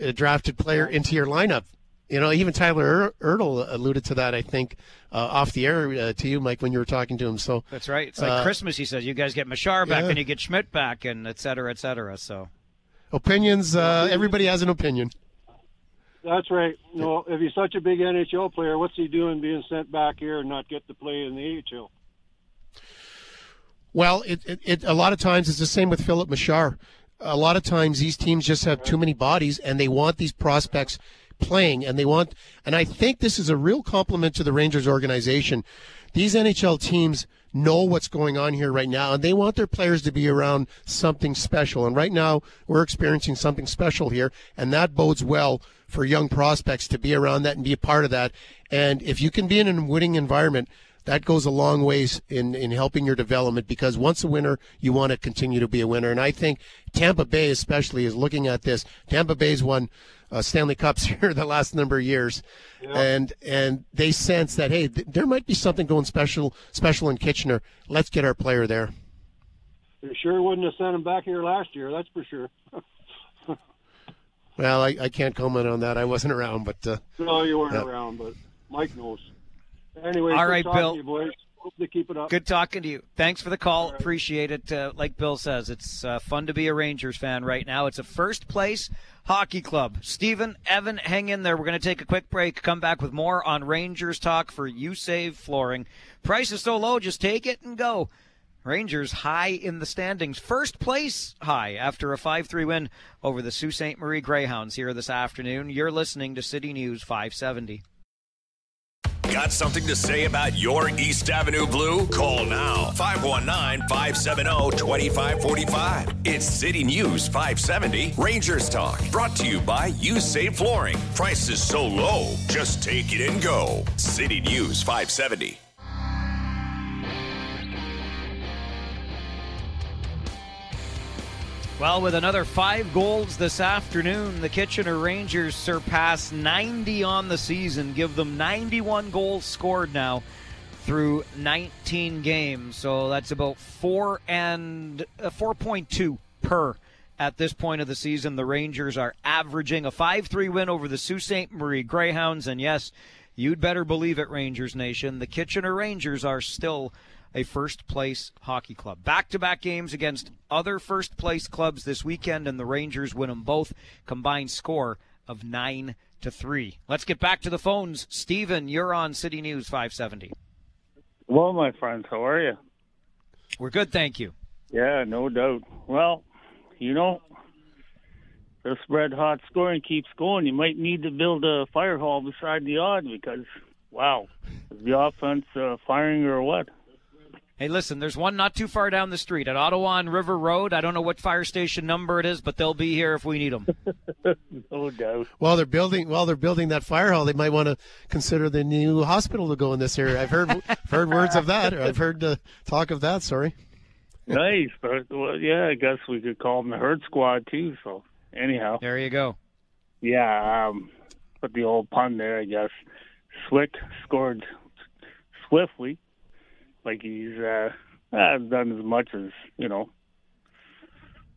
uh, drafted player into your lineup. You know, even Tyler Er- Ertl alluded to that. I think uh, off the air uh, to you, Mike, when you were talking to him. So That's right. It's like Uh, Christmas. He says you guys get Mesar back, yeah. then you get Schmidt back, and et cetera, et cetera. So. opinions. Uh, everybody has an opinion. That's right. Well, if he's such a big NHL player, what's he doing being sent back here and not get to play in the AHL? Well, it, it, it a lot of times it's the same with Filip Mesar. A lot of times these teams just have too many bodies, and they want these prospects playing, and they want. And I think this is a real compliment to the Rangers organization. These NHL teams know what's going on here right now, and they want their players to be around something special. And right now, we're experiencing something special here, and that bodes well for young prospects to be around that and be a part of that. And if you can be in a winning environment, that goes a long ways in, in helping your development because once a winner, you want to continue to be a winner. And I think Tampa Bay, especially, is looking at this. Tampa Bay's won uh, Stanley Cups here the last number of years, and and they sense that hey, th- there might be something going special special in Kitchener. Let's get our player there. They sure wouldn't have sent him back here last year. That's for sure. Well, I, I can't comment on that. I wasn't around, but uh, no, you weren't Yeah. around, but Mike knows. Anyway, All right, Bill. to you boys. Hope they keep it up. Good talking to you. Thanks for the call. Appreciate it. Uh, like Bill says, it's uh, fun to be a Rangers fan right now. It's a first place hockey club. Stephen, Evan, hang in there. We're going to take a quick break. Come back with more on Rangers talk for You Save Flooring. Price is so low, just take it and go. Rangers high in the standings. First place high after a 5 3 win over the Sault Ste. Marie Greyhounds here this afternoon. You're listening to City News 570. Got something to say about your East Avenue Blue? Call now 519 570 2545. It's City News 570 Rangers Talk. Brought to you by You Save Flooring. Prices so low, just take it and go. City News 570. Well, with another five goals this afternoon, the Kitchener Rangers surpass 90 on the season, give them 91 goals scored now through 19 games. So that's about four and uh, 4.2 per at this point of the season. The Rangers are averaging a 5-3 win over the Sault Ste. Marie Greyhounds, and yes, you'd better believe it, Rangers Nation. The Kitchener Rangers are still a first place hockey club. Back to back games against other first place clubs this weekend, and the Rangers win them both. Combined score of 9 to 3. Let's get back to the phones. Steven, you're on City News 570. Well, my friends, how are you? We're good, thank you. Yeah, no doubt. Well, you know, this red hot scoring keeps going. You might need to build a fire hall beside the Aud because, wow, is the offense uh, firing or what? Hey, listen, there's one not too far down the street at Ottawa and River Road. I don't know what fire station number it is, but they'll be here if we need them. no doubt. While they're building, while they're building that fire hall, they might want to consider the new hospital to go in this area. I've heard heard words of that. Or I've heard uh, talk of that. Sorry. Nice, but well, yeah, I guess we could call them the herd squad too. So anyhow, there you go. Yeah, um, but the old pun there, I guess. Swick scored swiftly, like he's uh, done as much as you know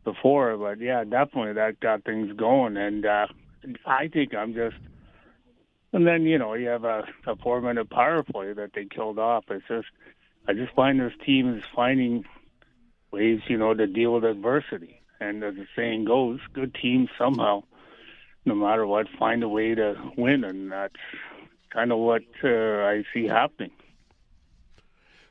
before. But yeah, definitely that got things going, and uh, I think I'm just. And then you know you have a, a four minute power play that they killed off. It's just I just find this team is finding ways you know to deal with adversity, and as the saying goes, good teams somehow, no matter what, find a way to win, and that's kind of what uh, I see happening.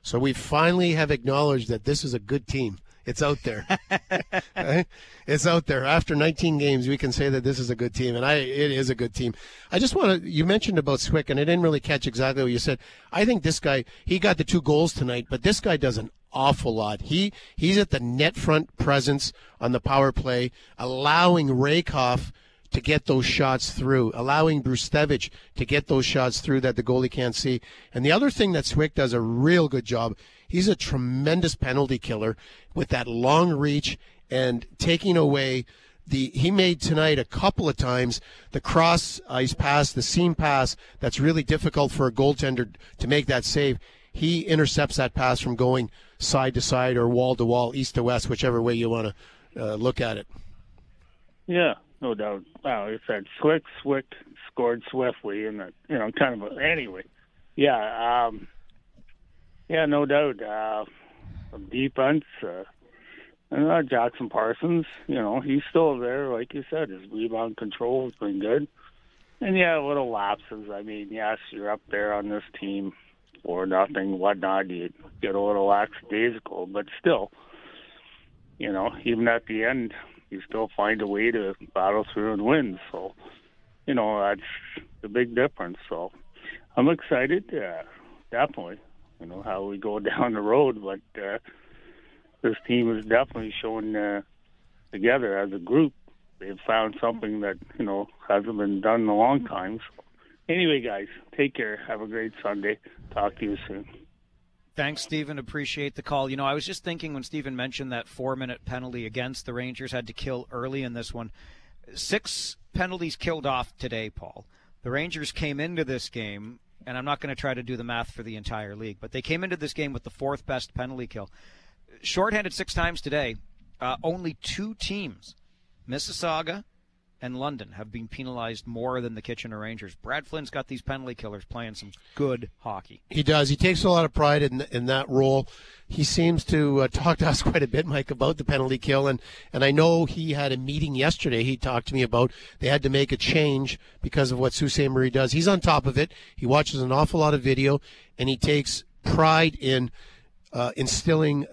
So we finally have acknowledged that this is a good team. It's out there. Right? Eh? It's out there. After 19 games, we can say that this is a good team, and I it is a good team. I just want to. You mentioned about Swick, and I didn't really catch exactly what you said. I think this guy he got the two goals tonight, but this guy does an awful lot. He he's at the net front presence on the power play, allowing Rehkopf to get those shots through, allowing Brzustewicz to get those shots through that the goalie can't see. And the other thing that Swick does a real good job, he's a tremendous penalty killer with that long reach and taking away the he made tonight a couple of times the cross ice pass, the seam pass that's really difficult for a goaltender to make that save. He intercepts that pass from going side to side or wall to wall, east to west, whichever way you want to uh, look at it. Yeah, no doubt. Wow, it's that Swick Swick scored swiftly, and you know, kind of. A, anyway, yeah, um, yeah, no doubt. Uh, defense, uh, and uh, Jackson Parsons, you know, he's still there. Like you said, his rebound control has been good. And yeah, little lapses. I mean, yes, you're up there on this team, or nothing, whatnot. You get a little lackadaisical, but still, you know, even at the end, you still find a way to battle through and win. So, you know, that's the big difference. So, I'm excited. Uh, definitely, you know how we go down the road, but uh, this team is definitely showing uh, together as a group. They've found something that you know hasn't been done in a long time. So, anyway, guys, take care. Have a great Sunday. Talk to you soon. Thanks, Stephen. Appreciate the call. You know, I was just thinking when Stephen mentioned that four minute penalty against the Rangers had to kill early in this one. Six penalties killed off today, Paul. The Rangers came into this game, and I'm not going to try to do the math for the entire league, but they came into this game with the fourth best penalty kill. Shorthanded six times today, uh, only two teams, Mississauga and London have been penalized more than the Kitchener Rangers. Brad Flynn's got these penalty killers playing some good hockey. He does. He takes a lot of pride in in that role. He seems to uh, talk to us quite a bit, Mike, about the penalty kill, and and I know he had a meeting yesterday. He talked to me about they had to make a change because of what Sault Ste. Marie does. He's on top of it. He watches an awful lot of video, and he takes pride in uh, instilling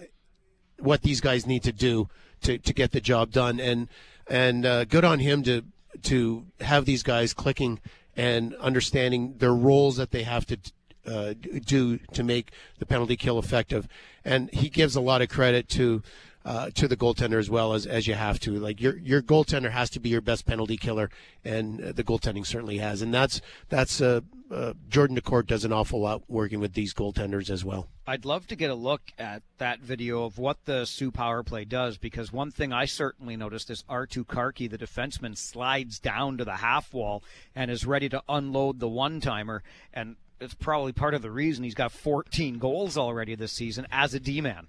what these guys need to do to, to get the job done. And and uh, good on him to to have these guys clicking and understanding their roles that they have to uh, do to make the penalty kill effective. And he gives a lot of credit to uh, to the goaltender as well as, as you have to. Like your your goaltender has to be your best penalty killer, and uh, the goaltending certainly has. And that's that's uh, uh, Jordan Decourt does an awful lot working with these goaltenders as well. I'd love to get a look at that video of what the Soo power play does because one thing I certainly noticed is Arttu Karkki, the defenseman, slides down to the half wall and is ready to unload the one timer. And it's probably part of the reason he's got 14 goals already this season as a D man.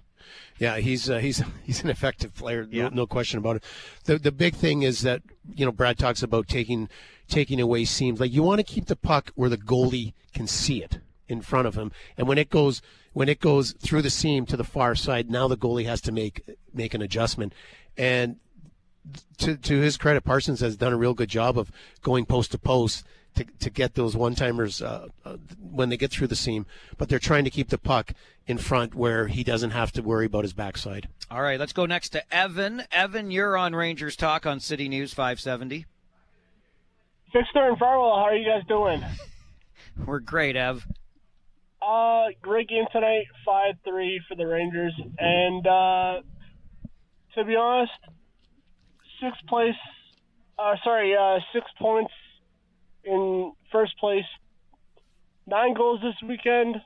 Yeah, he's uh, he's he's an effective player, no, no, question about it. The the big thing is that you know Brad talks about taking taking away seams. Like you want to keep the puck where the goalie can see it in front of him, and when it goes when it goes through the seam to the far side, now the goalie has to make make an adjustment. And to to his credit, Parsons has done a real good job of going post to post to, to get those one timers uh, uh, when they get through the seam, but they're trying to keep the puck in front where he doesn't have to worry about his backside. All right, let's go next to Evan. Evan, you're on Rangers Talk on City News 570. Fixter and Farwell, how are you guys doing? We're great, Ev. Uh, great game tonight, five three for the Rangers, and uh, to be honest, sixth place. Uh, sorry, uh, six points in first place. Nine goals this weekend.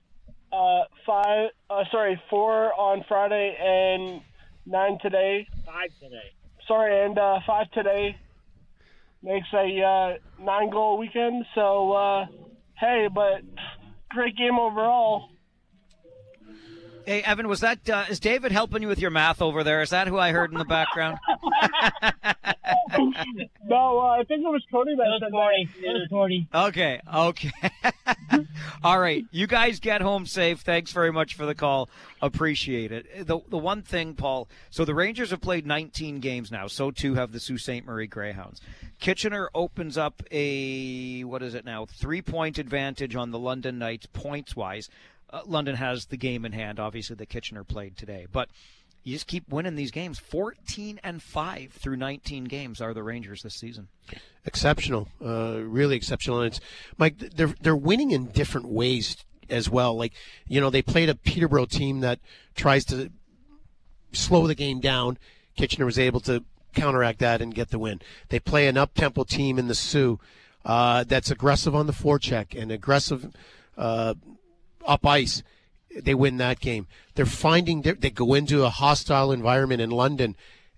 Uh, five. Uh, sorry, four on Friday and nine today. Five today. Sorry, and uh, five today makes a uh, nine goal weekend. So uh, hey, but great game overall. Hey, Evan, was that uh, is David helping you with your math over there? Is that who I heard in the background? no, uh, I think it was Cody that It was said Cody. that. It was Cody. Okay, okay. All right, you guys get home safe. Thanks very much for the call. Appreciate it. The the one thing, Paul. So the Rangers have played 19 games now. So too have the Sault Ste. Marie Greyhounds. Kitchener opens up a what is it now? Three point advantage on the London Knights points wise. Uh, London has the game in hand. Obviously, the Kitchener played today, but you just keep winning these games. 14 and five through 19 games are the Rangers this season. exceptional, uh, really exceptional. And it's Mike, they're they're winning in different ways as well. Like you know, they played a Peterborough team that tries to slow the game down. Kitchener was able to counteract that and get the win. They play an up tempo team in the Soo uh, that's aggressive on the forecheck and aggressive uh, up ice. They win that game. They're finding they go into a hostile environment in London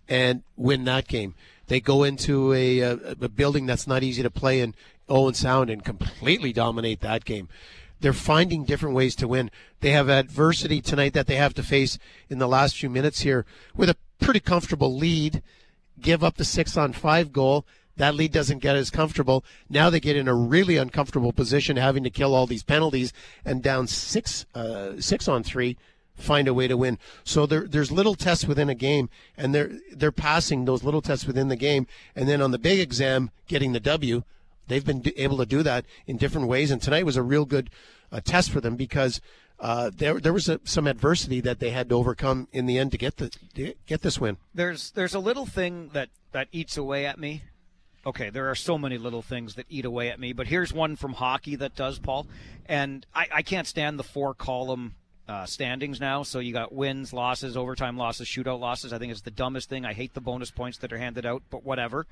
and win that game. They go into a, a, a building that's not easy to play in oh Owen Sound and completely dominate that game. They're finding different ways to win. They have adversity tonight that they have to face in the last few minutes here with a pretty comfortable lead. Give up the six on five goal. That lead doesn't get as comfortable. Now they get in a really uncomfortable position, having to kill all these penalties and down six uh, six on three find a way to win. So there, there's little tests within a game, and they're they're passing those little tests within the game, and then on the big exam, getting the W. They've been able to do that in different ways, and tonight was a real good uh, test for them because uh, there there was a, some adversity that they had to overcome in the end to get the to get this win. There's there's a little thing that that eats away at me. Okay, there are so many little things that eat away at me, but here's one from hockey that does, Paul. And I, I can't stand the four column uh, standings now. So you got wins, losses, overtime losses, shootout losses. I think it's the dumbest thing. I hate the bonus points that are handed out, but whatever.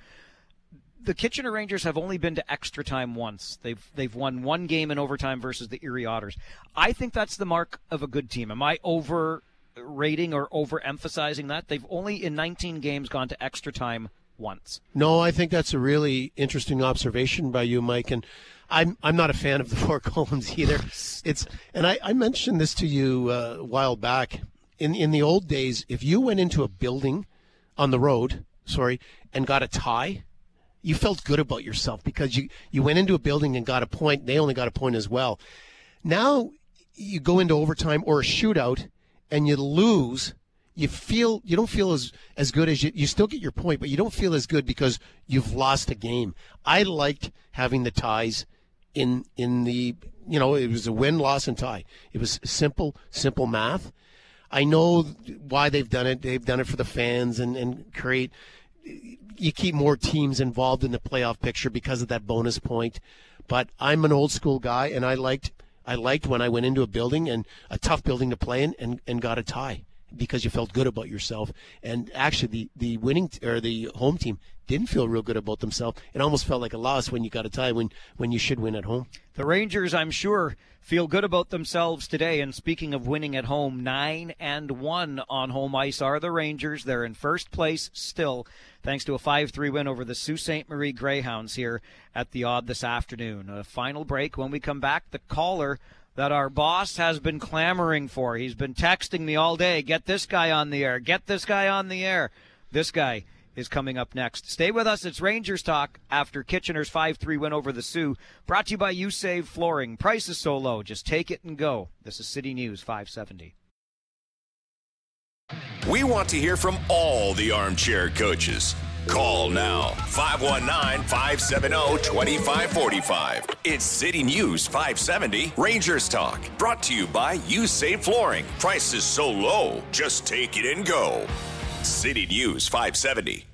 The Kitchener Rangers have only been to extra time once. They've they've won one game in overtime versus the Erie Otters. I think that's the mark of a good team. Am I over rating or overemphasizing that? They've only in 19 games gone to extra time once. No, I think that's a really interesting observation by you, Mike. And I'm I'm not a fan of the four columns either. It's and I, I mentioned this to you uh, a while back. In in the old days, if you went into a building on the road, sorry, and got a tie, you felt good about yourself because you you went into a building and got a point. They only got a point as well. Now you go into overtime or a shootout and you lose. You feel you don't feel as as good as you you still get your point, but you don't feel as good because you've lost a game. I liked having the ties in in the you know it was a win loss and tie. It was simple simple math. I know why they've done it. They've done it for the fans and and create you keep more teams involved in the playoff picture because of that bonus point. But I'm an old school guy, and I liked I liked when I went into a building and a tough building to play in and, and got a tie because you felt good about yourself. And actually, the, the winning t- or the home team didn't feel real good about themselves. It almost felt like a loss when you got a tie when when you should win at home. The Rangers, I'm sure, feel good about themselves today. And speaking of winning at home, nine and one on home ice are the Rangers. They're in first place still, thanks to a 5 3 win over the Sault Ste. Marie Greyhounds here at the Aud this afternoon. A final break. When we come back, the caller that our boss has been clamoring for. He's been texting me all day get this guy on the air, get this guy on the air. This guy is coming up next. Stay with us. It's Rangers Talk after Kitchener's 5 3 win over the Soo. Brought to you by You Save Flooring. Price is so low. Just take it and go. This is City News 570. We want to hear from all the armchair coaches. Call now 519 570 2545. It's City News 570 Rangers Talk. Brought to you by You Save Flooring. Prices so low, just take it and go. City News 570.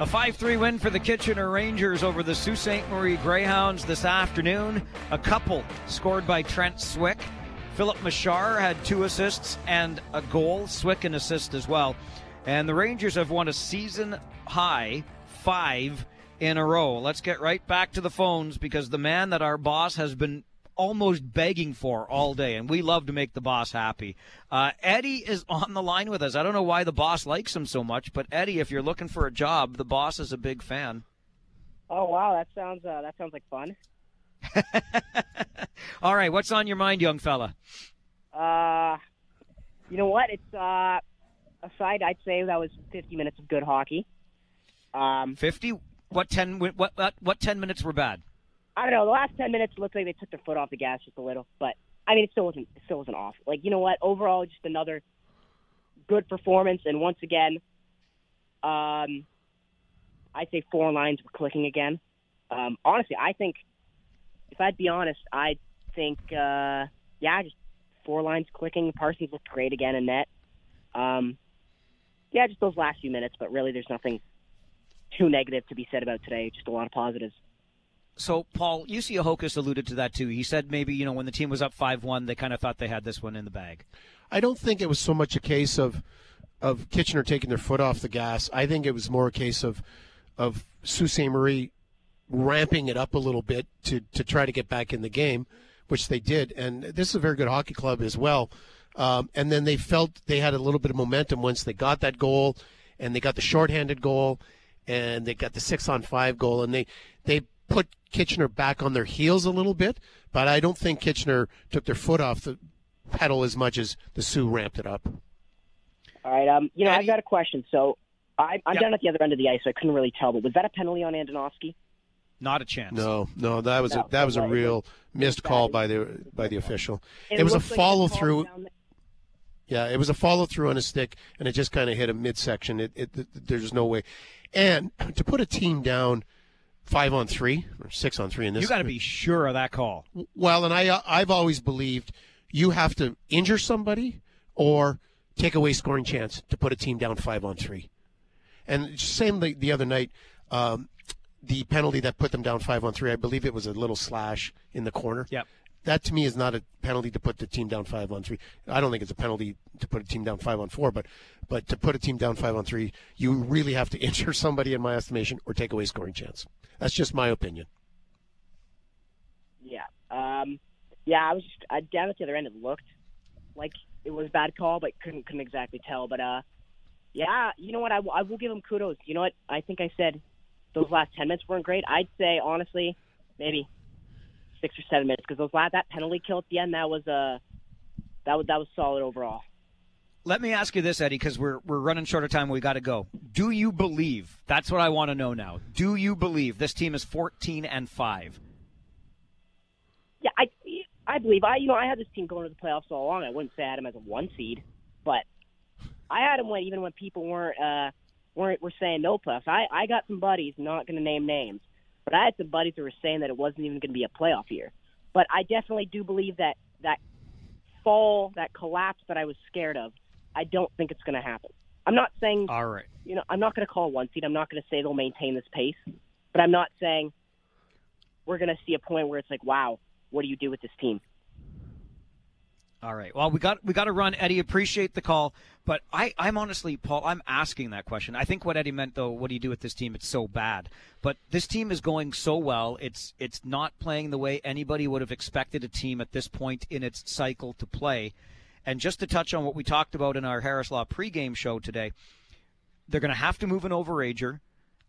A 5 3 win for the Kitchener Rangers over the Sault Ste. Marie Greyhounds this afternoon. A couple scored by Trent Swick. Filip Mesar had two assists and a goal. Swick an assist as well. And the Rangers have won a season high five in a row. Let's get right back to the phones because the man that our boss has been almost begging for all day, and we love to make the boss happy. Uh, Eddie is on the line with us. I don't know why the boss likes him so much, but Eddie, if you're looking for a job, the boss is a big fan. Oh wow, that sounds uh, that sounds like fun. All right, what's on your mind, young fella? Uh, you know what? It's uh, aside. I'd say that was 50 minutes of good hockey. Um, 50? What 10 what what what 10 minutes were bad? I don't know. The last 10 minutes looked like they took their foot off the gas just a little, but I mean, it still wasn't it still wasn't off. Like you know what? Overall, just another good performance, and once again, um, I'd say four lines were clicking again. Um, honestly, I think if I'd be honest, I think uh, yeah, just four lines clicking. Parsons looked great again in net. Um, yeah, just those last few minutes, but really, there's nothing too negative to be said about today. Just a lot of positives. So, Paul, Jussi Ahokas alluded to that too. He said maybe, you know, when the team was up 5 1, they kind of thought they had this one in the bag. I don't think it was so much a case of of Kitchener taking their foot off the gas. I think it was more a case of of Sault Ste. Marie ramping it up a little bit to, to try to get back in the game, which they did. And this is a very good hockey club as well. Um, and then they felt they had a little bit of momentum once they got that goal and they got the shorthanded goal and they got the six on five goal and they, they put Kitchener back on their heels a little bit, but I don't think Kitchener took their foot off the pedal as much as the Soo ramped it up. All right. Um, you know, I've got a question. So I, I'm Yeah. down at the other end of the ice, so I couldn't really tell. But was that a penalty on Andonovsky? Not a chance. No, no, that was No, a, that was a real was- missed call by the by the official. It It was a looked like follow through. Yeah, it was a follow through on a stick, and it just kind of hit a midsection. It, it, it, there's no way. And to put a team down five on three or six on three in this, You got to be sure of that call. well, and I I've always believed you have to injure somebody or take away scoring chance to put a team down five on three. And same the, the other night, um, the penalty that put them down five on three, I believe it was a little slash in the corner. Yep. That to me is not a penalty to put the team down five on three. I don't think it's a penalty to put a team down five on four, but but to put a team down five on three, you really have to injure somebody, in my estimation, or take away scoring chance. That's just my opinion. Yeah. Um, yeah, I was just I, down at the other end. It looked like it was a bad call, but couldn't couldn't exactly tell. But uh, yeah, you know what? I, will- will give him kudos. You know what? I think I said those last ten minutes weren't great. I'd say honestly, maybe six or seven minutes because those last, that penalty kill at the end that was uh, that was that was solid overall. let me ask you this, Eddie, because we're we're running short of time. We got to go. Do you believe? That's what I want to know now. Do you believe this team is 14 and five? Yeah, I I believe I you know I had this team going to the playoffs all along. I wouldn't say I had them as a one seed, but I had them when even when people weren't uh weren't were saying no playoffs. I I got some buddies, not going to name names, but I had some buddies who were saying that it wasn't even going to be a playoff year. But I definitely do believe that that fall, that collapse that I was scared of, I don't think it's going to happen. I'm not saying All right. you know, I'm not going to call one seed. I'm not going to say they'll maintain this pace, but I'm not saying we're going to see a point where it's like, wow, what do you do with this team? All right. Well, we got we got to run. Eddie, appreciate the call, but I I'm honestly, Paul, I'm asking that question. I think what Eddie meant though, what do you do with this team? It's so bad, but this team is going so well. It's it's not playing the way anybody would have expected a team at this point in its cycle to play. And just to touch on what we talked about in our Harris Law pregame show today, they're going to have to move an overager.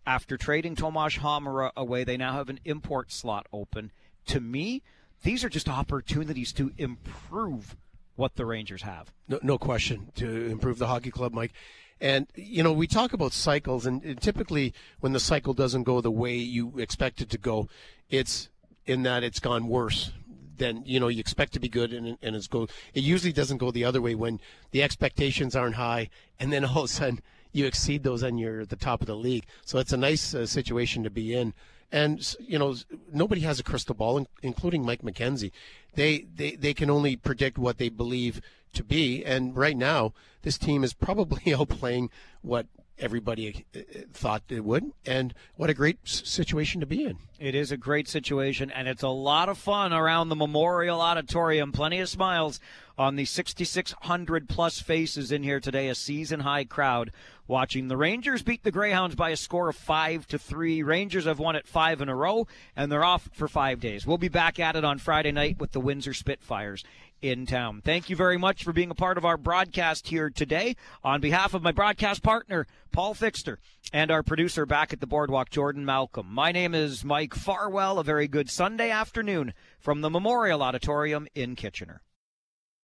After trading Tomas Hamara away, they now have an import slot open. To me, these are just opportunities to improve what the Rangers have. No, no question to improve the hockey club, Mike. And you know, we talk about cycles, and, typically when the cycle doesn't go the way you expect it to go, it's in that it's gone worse than you know you expect to be good, and and it's go. It usually doesn't go the other way when the expectations aren't high, and then all of a sudden you exceed those, and you're at the top of the league. So it's a nice uh, situation to be in. And you know, nobody has a crystal ball, including Mike McKenzie. They they they can only predict what they believe to be. And right now, this team is probably outplaying what everybody uh, thought it would. And what a great situation to be in. It is a great situation, and it's a lot of fun around the Memorial Auditorium. Plenty of smiles on the 6,600 plus faces in here today. A season high crowd watching the Rangers beat the Greyhounds by a score of five to three. Rangers have won it five in a row, and they're off for five days. We'll be back at it on Friday night with the Windsor Spitfires in town. Thank you very much for being a part of our broadcast here today. On behalf of my broadcast partner, Paul Fixter, and our producer back at the boardwalk, Jordan Malcolm. My name is Mike Farwell. A very good Sunday afternoon from the Memorial Auditorium in Kitchener.